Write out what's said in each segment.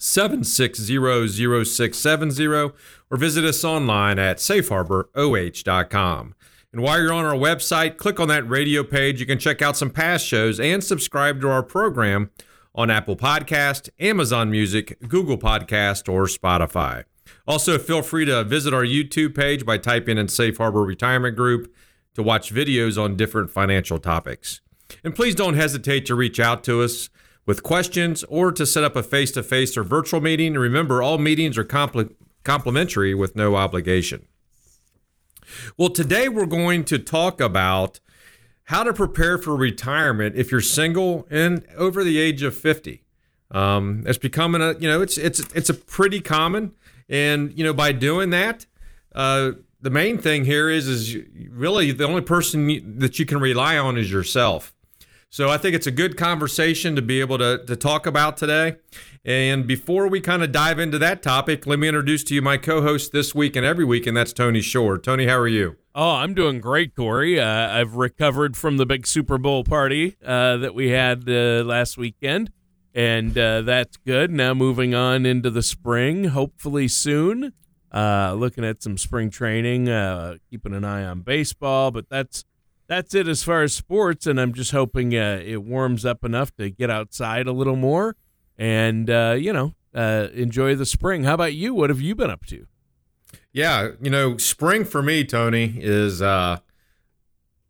760-0670 or visit us online at safeharboroh.com. And while you're on our website, click on that radio page. You can check out some past shows and subscribe to our program on Apple Podcast, Amazon Music, Google Podcast, or Spotify. Also, feel free to visit our YouTube page by typing in Safe Harbor Retirement Group to watch videos on different financial topics. And please don't hesitate to reach out to us with questions or to set up a face to face or virtual meeting. Remember, all meetings are compl- complimentary with no obligation. Well, today we're going to talk about how to prepare for retirement if you're single and over the age of 50. Um, it's becoming a, you know, it's it's it's a pretty common, and you know, by doing that, uh, the main thing here is is really the only person that you can rely on is yourself. So I think it's a good conversation to be able to, to talk about today. And before we kind of dive into that topic, let me introduce to you my co host this week and every week, and that's Tony Shore. Tony, how are you? Oh, I'm doing great, Corey. Uh, I've recovered from the big Super Bowl party uh, that we had uh, last weekend, and uh, that's good. Now moving on into the spring, hopefully soon. Uh, looking at some spring training, uh, keeping an eye on baseball, but that's that's it as far as sports. And I'm just hoping uh, it warms up enough to get outside a little more and, uh, you know, uh, enjoy the spring. How about you? What have you been up to? Yeah, you know, spring for me, Tony, is uh,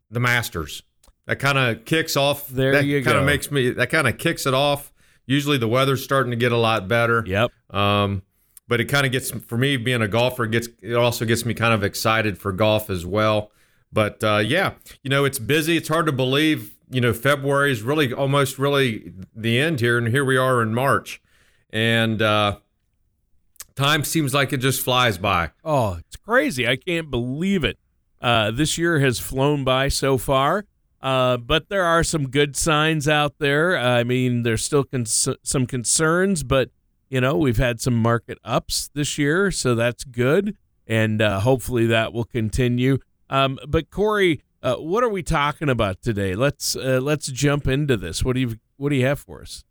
the Masters. That kind of kicks off. There that you kind of makes me. That kind of kicks it off. Usually, the weather's starting to get a lot better. Yep. Um, but it kind of gets for me being a golfer. It gets it also gets me kind of excited for golf as well. But uh, yeah, you know, it's busy. It's hard to believe. You know, February is really almost really the end here, and here we are in March, and uh, time seems like it just flies by. Oh, it's crazy. I can't believe it. Uh, this year has flown by so far, uh, but there are some good signs out there. I mean, there's still cons- some concerns, but you know, we've had some market ups this year, so that's good, and uh, hopefully that will continue. Um, but Corey, uh, what are we talking about today? Let's uh, let's jump into this. What do you what do you have for us?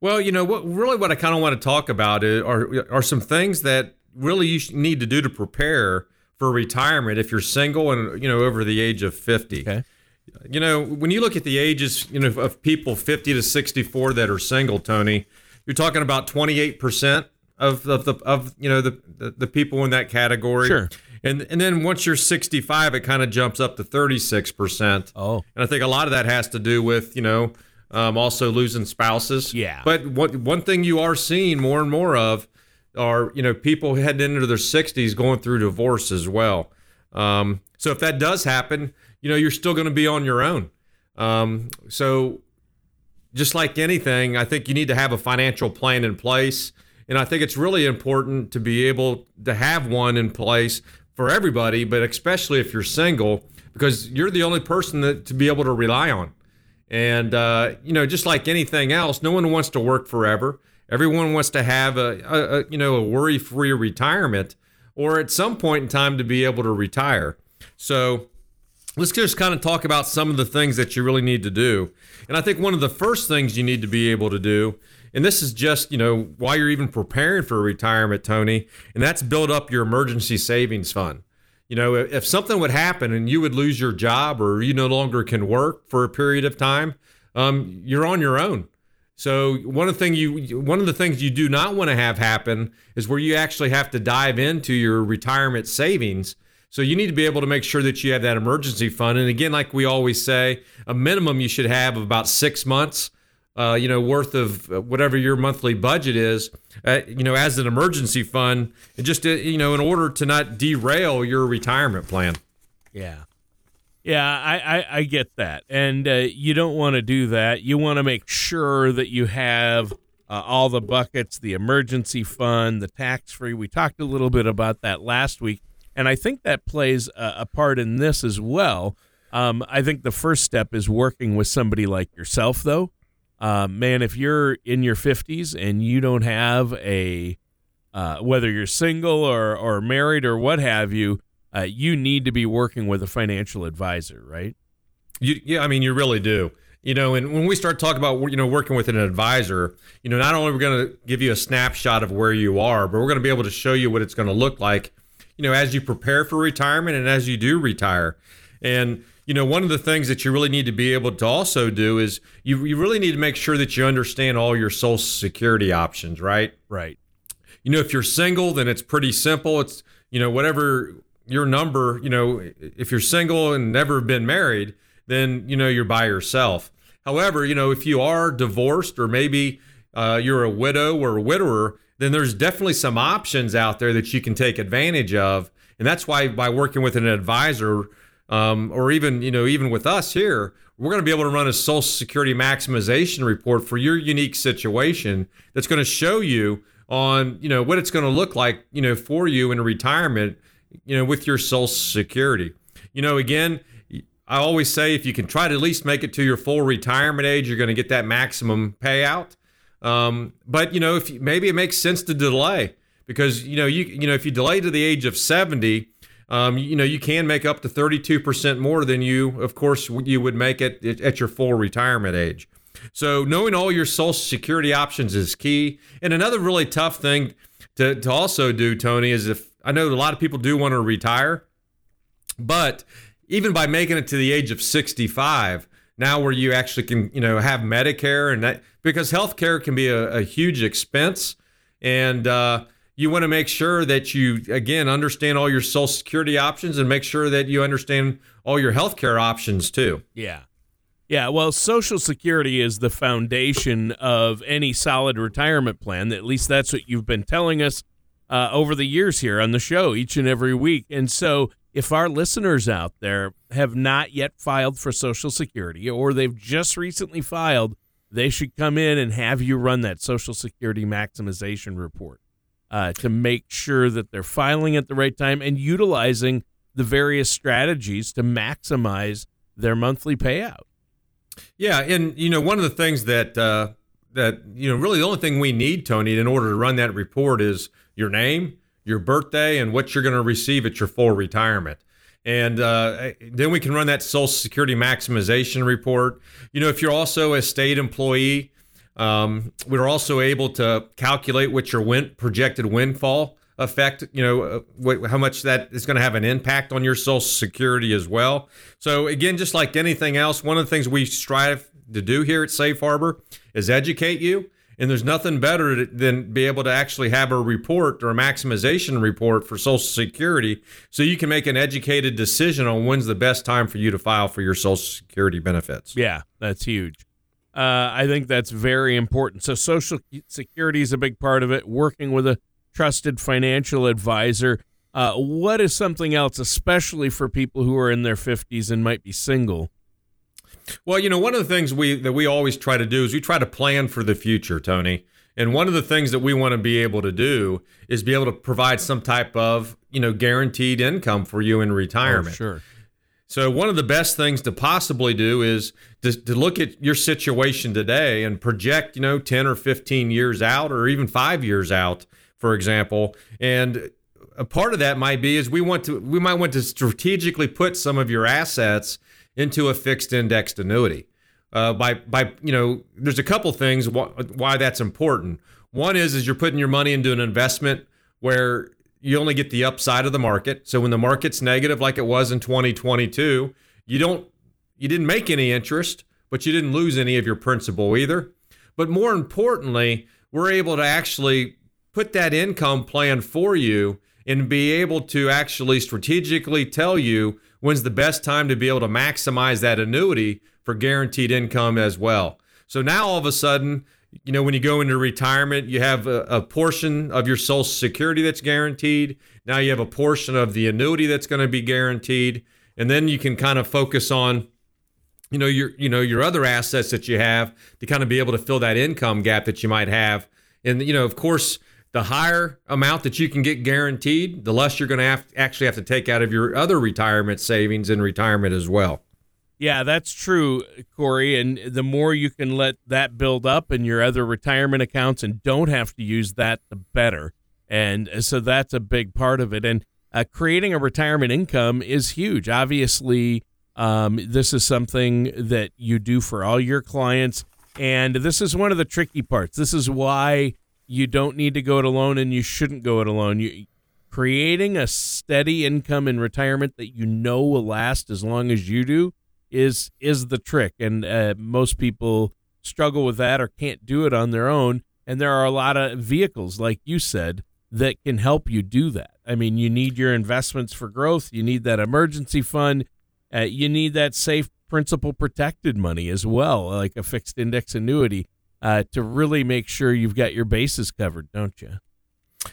Well, you know what really what I kind of want to talk about are are some things that really you need to do to prepare for retirement if you're single and you know over the age of 50. Okay. You know, when you look at the ages, you know, of people 50 to 64 that are single, Tony, you're talking about 28% of of the of you know the, the the people in that category. Sure. And and then once you're 65, it kind of jumps up to 36%. Oh. And I think a lot of that has to do with, you know, um, also losing spouses. Yeah. But one, one thing you are seeing more and more of are, you know, people heading into their 60s going through divorce as well. Um, so if that does happen, you know, you're still going to be on your own. Um, so just like anything, I think you need to have a financial plan in place. And I think it's really important to be able to have one in place for everybody, but especially if you're single, because you're the only person that to be able to rely on. And uh, you know, just like anything else, no one wants to work forever. Everyone wants to have a, a, a you know a worry-free retirement, or at some point in time to be able to retire. So let's just kind of talk about some of the things that you really need to do. And I think one of the first things you need to be able to do, and this is just, you know, why you're even preparing for retirement, Tony, and that's build up your emergency savings fund. You know, if something would happen and you would lose your job or you no longer can work for a period of time, um, you're on your own. So one of the thing you one of the things you do not want to have happen is where you actually have to dive into your retirement savings So you need to be able to make sure that you have that emergency fund. And again, like we always say, a minimum you should have of about six months, uh, you know, worth of whatever your monthly budget is, uh, you know, as an emergency fund, just uh, you know, in order to not derail your retirement plan. Yeah. Yeah, I, I, I get that. And uh, you don't want to do that. You want to make sure that you have uh, all the buckets, the emergency fund, the tax free. We talked a little bit about that last week. And I think that plays a, a part in this as well. Um, I think the first step is working with somebody like yourself, though. Uh, man, if you're in your 50s and you don't have a, uh, whether you're single or, or married or what have you, uh, you need to be working with a financial advisor, right? You, yeah, I mean, you really do. You know, and when we start talking about you know working with an advisor, you know, not only we're going to give you a snapshot of where you are, but we're going to be able to show you what it's going to look like you know, as you prepare for retirement and as you do retire. And, you know, one of the things that you really need to be able to also do is you, you really need to make sure that you understand all your social security options, right? Right. You know, if you're single, then it's pretty simple. It's, you know, whatever your number, you know, if you're single and never been married, then, you know, you're by yourself. However, you know, if you are divorced or maybe uh, you're a widow or a widower, then there's definitely some options out there that you can take advantage of. And that's why by working with an advisor, um, or even you know even with us here, we're going to be able to run a Social Security maximization report for your unique situation that's going to show you on you know what it's going to look like you know for you in retirement, you know with your Social Security. You know again. I always say if you can try to at least make it to your full retirement age, you're going to get that maximum payout. Um, but you know, if maybe it makes sense to delay because you know you you know if you delay to the age of 70, um, you, know you can make up to 32% more than you, of course, you would make it at your full retirement age. So knowing all your Social Security options is key. And another really tough thing to, to also do, Tony, is if I know a lot of people do want to retire, but even by making it to the age of 65, now where you actually can you know have Medicare and that because healthcare can be a, a huge expense and uh, you want to make sure that you again understand all your social security options and make sure that you understand all your healthcare options too. Yeah. Yeah well social security is the foundation of any solid retirement plan. At least that's what you've been telling us uh, over the years here on the show each and every week. And so if our listeners out there have not yet filed for social security or they've just recently filed they should come in and have you run that Social Security maximization report uh, to make sure that they're filing at the right time and utilizing the various strategies to maximize their monthly payout. Yeah, and you know one of the things that uh, that you know really the only thing we need, Tony, in order to run that report is your name, your birthday, and what you're going to receive at your full retirement and uh, then we can run that Social Security maximization report. You know, if you're also a state employee, um, we're also able to calculate what your projected windfall effect. You know, uh, what, how much that is going to have an impact on your Social Security as well. So again, just like anything else, one of the things we strive to do here at Safe Harbor is educate you and there's nothing better than be able to actually have a report or a maximization report for Social Security so you can make an educated decision on when's the best time for you to file for your Social Security benefits. Yeah, that's huge. Uh, I think that's very important. So, Social Security is a big part of it, working with a trusted financial advisor. Uh, what is something else, especially for people who are in their 50s and might be single? Well, you know, one of the things we that we always try to do is we try to plan for the future, Tony. And one of the things that we want to be able to do is be able to provide some type of, you know, guaranteed income for you in retirement. Oh, sure. So one of the best things to possibly do is to, to look at your situation today and project, you know, 10 or 15 years out or even 5 years out, for example. And a part of that might be is we want to we might want to strategically put some of your assets into a fixed indexed annuity. Uh, by by you know, there's a couple things wh- why that's important. One is is you're putting your money into an investment where you only get the upside of the market. So when the market's negative, like it was in 2022, you don't you didn't make any interest, but you didn't lose any of your principal either. But more importantly, we're able to actually put that income plan for you and be able to actually strategically tell you when's the best time to be able to maximize that annuity for guaranteed income as well. So now all of a sudden, you know, when you go into retirement, you have a, a portion of your Social Security that's guaranteed. Now you have a portion of the annuity that's going to be guaranteed, and then you can kind of focus on you know your you know your other assets that you have to kind of be able to fill that income gap that you might have. And you know of course the higher amount that you can get guaranteed the less you're going to have actually have to take out of your other retirement savings in retirement as well yeah that's true corey and the more you can let that build up in your other retirement accounts and don't have to use that the better and so that's a big part of it and uh, creating a retirement income is huge obviously um, this is something that you do for all your clients. And this is one of the tricky parts. This is why you don't need to go it alone and you shouldn't go it alone. You, creating a steady income in retirement that you know will last as long as you do is is the trick. And uh, most people struggle with that or can't do it on their own. And there are a lot of vehicles, like you said, that can help you do that. I mean, you need your investments for growth, you need that emergency fund, uh, you need that safe principal protected money as well, like a fixed index annuity, uh, to really make sure you've got your bases covered, don't you?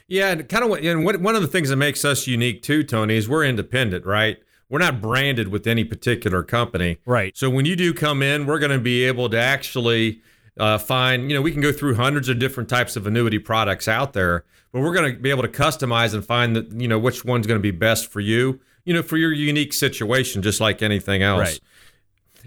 Yeah, and kind of, and one of the things that makes us unique too, Tony, is we're independent, right? We're not branded with any particular company, right? So when you do come in, we're going to be able to actually uh, find, you know, we can go through hundreds of different types of annuity products out there, but we're going to be able to customize and find that, you know, which one's going to be best for you you know, for your unique situation, just like anything else. Right.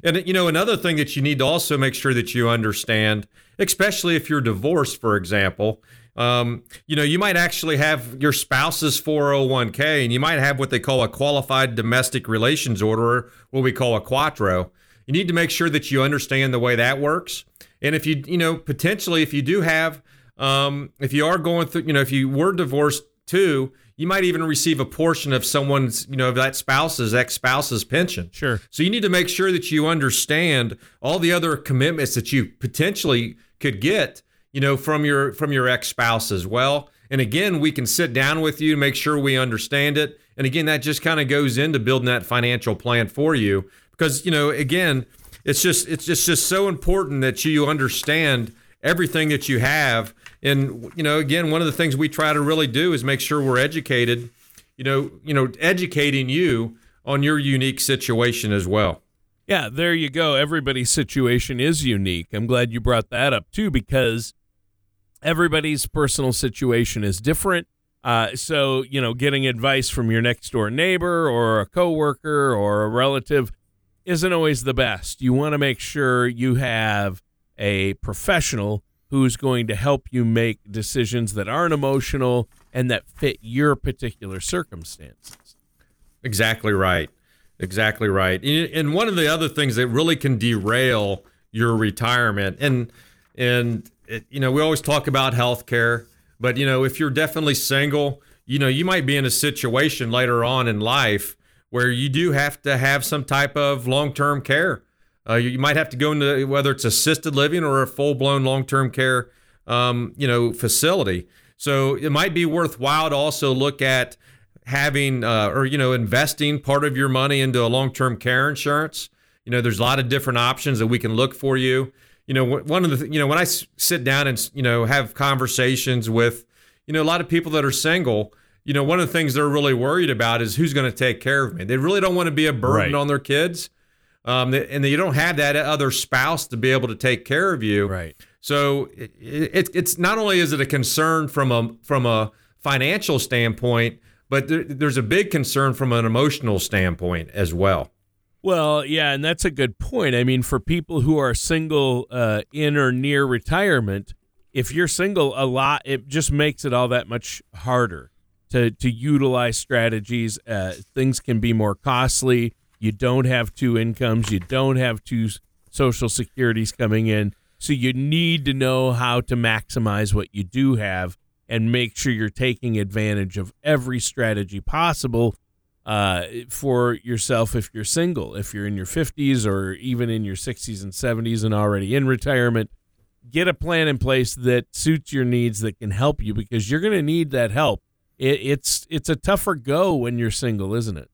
And you know, another thing that you need to also make sure that you understand, especially if you're divorced, for example, um, you know, you might actually have your spouse's 401k, and you might have what they call a qualified domestic relations order, what we call a QDRO. You need to make sure that you understand the way that works. And if you, you know, potentially, if you do have, um, if you are going through, you know, if you were divorced too, you might even receive a portion of someone's, you know, of that spouse's ex spouse's pension. Sure. So you need to make sure that you understand all the other commitments that you potentially could get, you know, from your from your ex spouse as well. And again, we can sit down with you, make sure we understand it. And again, that just kind of goes into building that financial plan for you because, you know, again, it's just it's just just so important that you understand everything that you have and you know, again, one of the things we try to really do is make sure we're educated. You know, you know, educating you on your unique situation as well. Yeah, there you go. Everybody's situation is unique. I'm glad you brought that up too, because everybody's personal situation is different. Uh, so, you know, getting advice from your next door neighbor or a coworker or a relative isn't always the best. You want to make sure you have a professional who's going to help you make decisions that aren't emotional and that fit your particular circumstances. Exactly right. Exactly right. And one of the other things that really can derail your retirement and and it, you know, we always talk about health care, but you know, if you're definitely single, you know, you might be in a situation later on in life where you do have to have some type of long-term care uh, you, might have to go into whether it's assisted living or a full blown long term care, um, you know, facility. So it might be worthwhile to also look at having uh, or you know investing part of your money into a long term care insurance. You know, there's a lot of different options that we can look for you. You know, one of the you know when I sit down and you know have conversations with you know a lot of people that are single you know, one of the things they're really worried about is who's going to take care of me. They really don't want to be a burden right. on their kids um, and you don't have that other spouse to be able to take care of you. Right. So it, it, it's not only is it a concern from a from a financial standpoint, but there, there's a big concern from an emotional standpoint as well. Well, yeah, and that's a good point. I mean, for people who are single uh, in or near retirement, if you're single a lot, it just makes it all that much harder to to utilize strategies. Uh, things can be more costly you don't have two incomes. You don't have two social securities coming in. So you need to know how to maximize what you do have and make sure you're taking advantage of every strategy possible uh, for yourself if you're single. If you're in your 50s or even in your 60s and 70s and already in retirement, get a plan in place that suits your needs that can help you because you're going to need that help it, it's it's a tougher go when you're single, isn't it?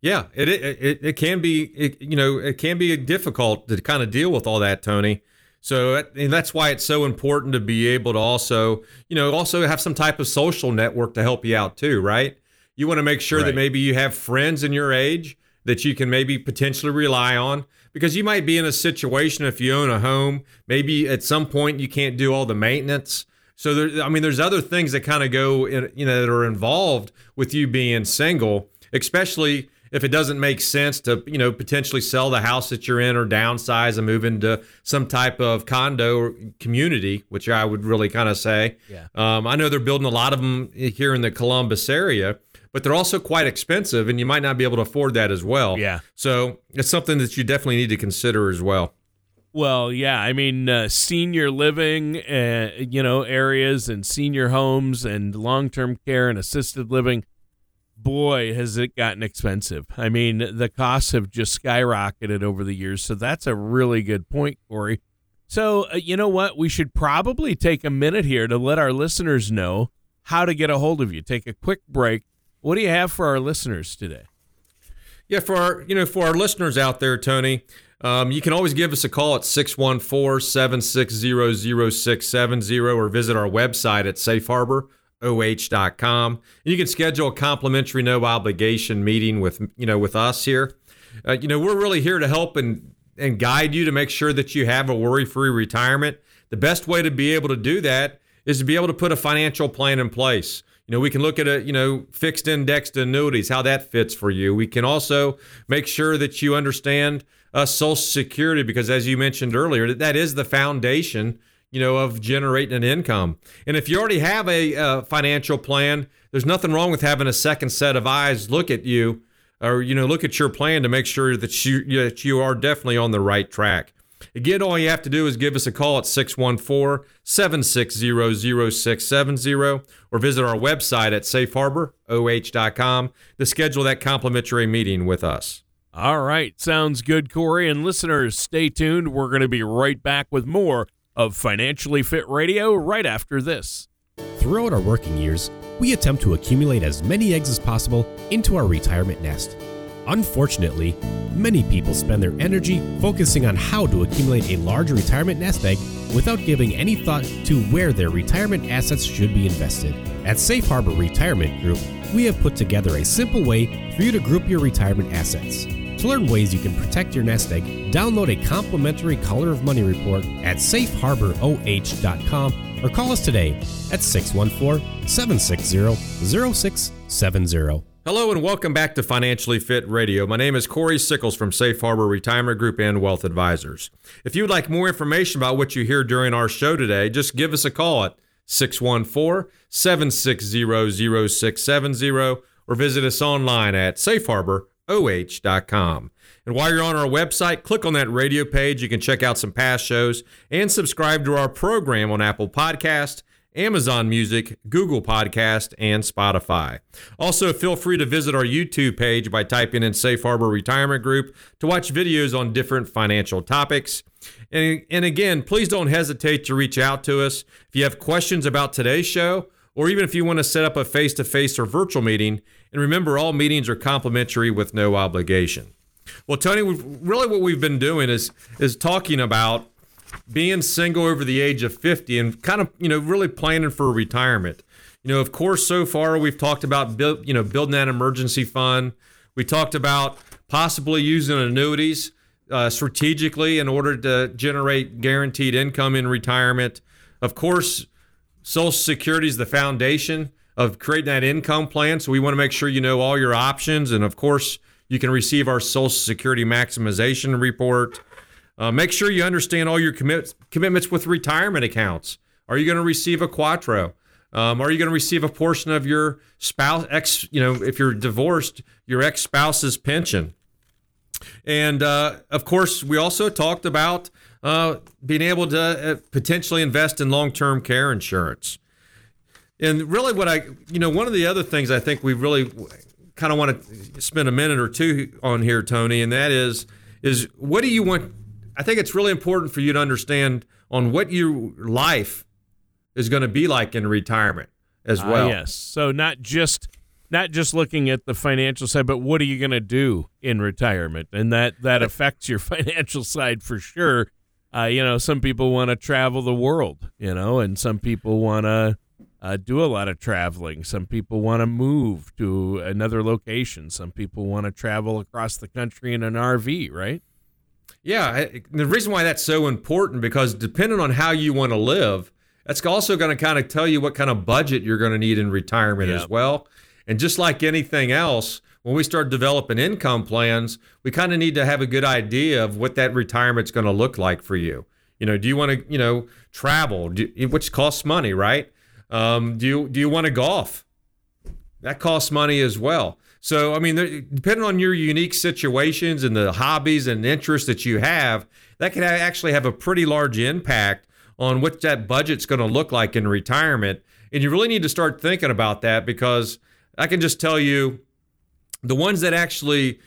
Yeah, it it, it can be it, you know it can be difficult to kind of deal with all that, Tony. So and that's why it's so important to be able to also you know also have some type of social network to help you out too, right? You want to make sure right. that maybe you have friends in your age that you can maybe potentially rely on because you might be in a situation if you own a home, maybe at some point you can't do all the maintenance. So there, I mean, there's other things that kind of go, in, you know, that are involved with you being single, especially if it doesn't make sense to you know potentially sell the house that you're in or downsize and move into some type of condo or community, which I would really kind of say. Yeah. Um, I know they're building a lot of them here in the Columbus area, but they're also quite expensive, and you might not be able to afford that as well. Yeah. So it's something that you definitely need to consider as well. Well, yeah, I mean, uh, senior living, uh, you know, areas and senior homes and long term care and assisted living boy, has it gotten expensive. I mean, the costs have just skyrocketed over the years. So that's a really good point, Corey. So, uh, you know what? We should probably take a minute here to let our listeners know how to get a hold of you. Take a quick break. What do you have for our listeners today? Yeah, for our, you know, for our listeners out there, Tony, um, you can always give us a call at 614 760 0670 or visit our website at Safe Harbor oh.com. You can schedule a complimentary no obligation meeting with you know with us here. Uh, you know, we're really here to help and and guide you to make sure that you have a worry-free retirement. The best way to be able to do that is to be able to put a financial plan in place. You know, we can look at a, you know, fixed indexed annuities, how that fits for you. We can also make sure that you understand uh, Social Security because, as you mentioned earlier, that, that is the foundation you know, of generating an income. And if you already have a, a financial plan, there's nothing wrong with having a second set of eyes look at you or you know look at your plan to make sure that you that you are definitely on the right track. Again, all you have to do is give us a call at 614-760-0670 or visit our website at safeharboroh.com to schedule that complimentary meeting with us. All right, sounds good, Corey. And listeners, stay tuned. We're going to be right back with more of Financially Fit Radio right after this. Throughout our working years, we attempt to accumulate as many eggs as possible into our retirement nest. Unfortunately, many people spend their energy focusing on how to accumulate a large retirement nest egg without giving any thought to where their retirement assets should be invested. At Safe Harbor Retirement Group, we have put together a simple way for you to group your retirement assets. To learn ways you can protect your nest egg, download a complimentary Color of Money report at safeharboroh.com or call us today at 614 760 0670. Hello and welcome back to Financially Fit Radio. My name is Corey Sickles from Safe Harbor Retirement Group and Wealth Advisors. If you would like more information about what you hear during our show today, just give us a call at 614 760 0670 or visit us online at Safe Harbor oh.com. And while you're on our website, click on that radio page. You can check out some past shows and subscribe to our program on Apple Podcast, Amazon Music, Google Podcast, and Spotify. Also, feel free to visit our YouTube page by typing in Safe Harbor Retirement Group to watch videos on different financial topics. And, and again, please don't hesitate to reach out to us if you have questions about today's show or even if you want to set up a face to face or virtual meeting. And remember, all meetings are complimentary with no obligation. Well, Tony, really what we've been doing is is talking about being single over the age of 50 and kind of, you know, really planning for retirement. You know, of course, so far we've talked about build, you know, building that emergency fund. We talked about possibly using annuities uh, strategically in order to generate guaranteed income in retirement. Of course, Social Security is the foundation of creating that income plan. So we want to make sure you know all your options. And of course, you can receive our Social Security maximization report. Uh, make sure you understand all your commit- commitments with retirement accounts. Are you going to receive a QDRO? Um, are you going to receive a portion of your spouse ex? You know, if you're divorced, your ex spouse's pension. And uh, of course, we also talked about uh, being able to uh, potentially invest in long-term care insurance. And really, what I, you know, one of the other things I think we really kind of want to spend a minute or two on here, Tony, and that is, is what do you want? I think it's really important for you to understand on what your life is going to be like in retirement. as Ah, well. yes. So not just not just looking at the financial side, but what are you going to do in retirement, and that that affects your financial side for sure. Uh, you know, some people want to travel the world, you know, and some people want to uh, do a lot of traveling. Some people want to move to another location. Some people want to travel across the country in an RV, right? Yeah, the reason why that's so important because depending on how you want to live, that's also going to kind of tell you what kind of budget you're going to need in retirement Yeah. as well. And just like anything else, when we start developing income plans, we kind of need to have a good idea of what that retirement's going to look like for you. You know, do you want to, you know, travel, do, which costs money, right? Um, do you do you want to golf? That costs money as well. So, I mean, depending on your unique situations and the hobbies and interests that you have, that can actually have a pretty large impact on what that budget's going to look like in retirement. And you really need to start thinking about that because I can just tell you the ones that actually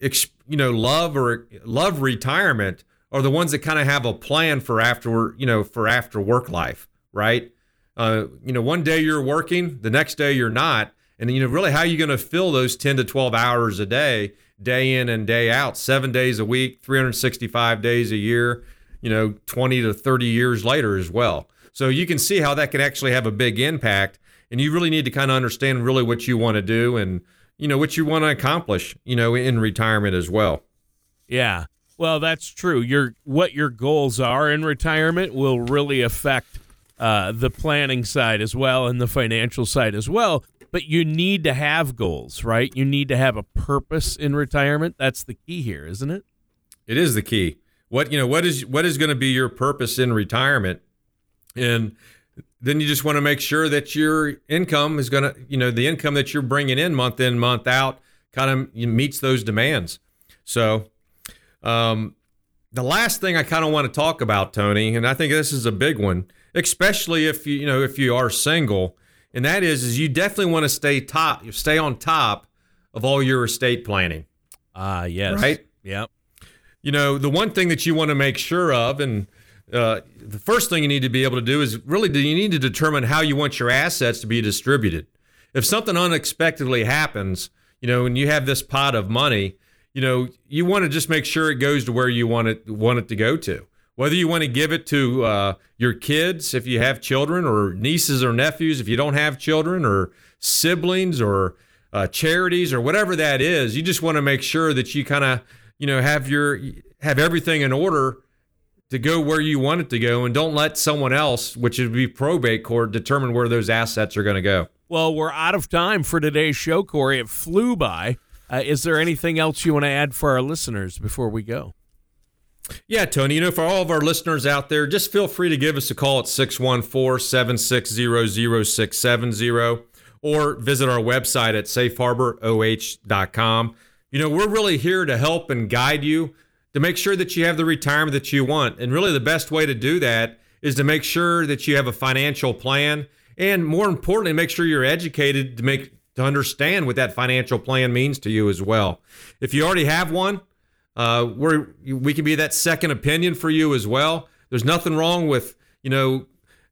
you know love or love retirement are the ones that kind of have a plan for after you know for after work life right uh, you know one day you're working the next day you're not and you know really how are you going to fill those 10 to 12 hours a day day in and day out seven days a week 365 days a year you know 20 to 30 years later as well so you can see how that can actually have a big impact and you really need to kind of understand really what you want to do and you know what you want to accomplish you know in retirement as well Yeah. Well, that's true. Your what your goals are in retirement will really affect uh, the planning side as well and the financial side as well. But you need to have goals, right? You need to have a purpose in retirement. That's the key here, isn't it? It is the key. What you know, what is what is going to be your purpose in retirement, and then you just want to make sure that your income is going to, you know, the income that you're bringing in month in month out, kind of meets those demands. So, um, the last thing I kind of want to talk about, Tony, and I think this is a big one, especially if you you know if you are single, and that is is you definitely want to stay top, you stay on top of all your estate planning. Ah, yes. Right? Yep. you know, the one thing that you want to make sure of, and uh, the first thing you need to be able to do is really do you need to determine how you want your assets to be distributed. If something unexpectedly happens, you know, and you have this pot of money, you know, you want to just make sure it goes to where you want it want it to go to. Whether you want to give it to uh, your kids if you have children, or nieces or nephews if you don't have children, or siblings, or uh, charities, or whatever that is, you just want to make sure that you kind of you know have your have everything in order to go where you want it to go and don't let someone else which would be probate court determine where those assets are going to go Well, we're out of time for today's show, Corey. It flew by. Uh, is there anything else you want to add for our listeners before we go? Yeah tony you know for all of our listeners out there just feel free to give us a call at 614-760-0670 or visit our website at safeharboroh.com you know we're really here to help and guide you to make sure that you have the retirement that you want. And really the best way to do that is to make sure that you have a financial plan and more importantly make sure you're educated to make to understand what that financial plan means to you as well. If you already have one uh, we're we can be that second opinion for you as well. There's nothing wrong with you know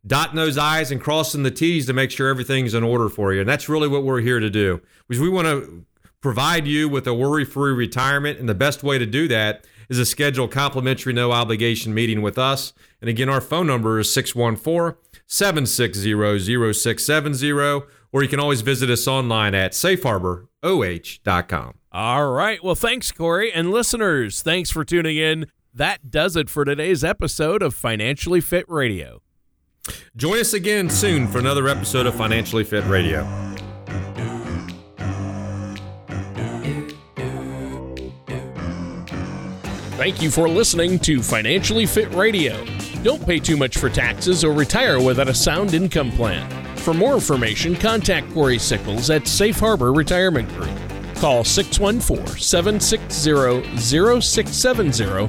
dotting those i's and crossing the t's to make sure everything's in order for you. And that's really what we're here to do. Because we want to provide you with a worry-free retirement. And the best way to do that is to schedule a complimentary no obligation meeting with us. And again our phone number is 614-760-0670 or you can always visit us online at safeharboroh.com All right. Well, thanks, Corey. And listeners, thanks for tuning in. That does it for today's episode of Financially Fit Radio. join us again soon for another episode of financially fit radio Thank you for listening to Financially Fit Radio. Don't pay too much for taxes or retire without a sound income plan. For more information, contact Corey Sickles at Safe Harbor Retirement Group. Call 614 760 0670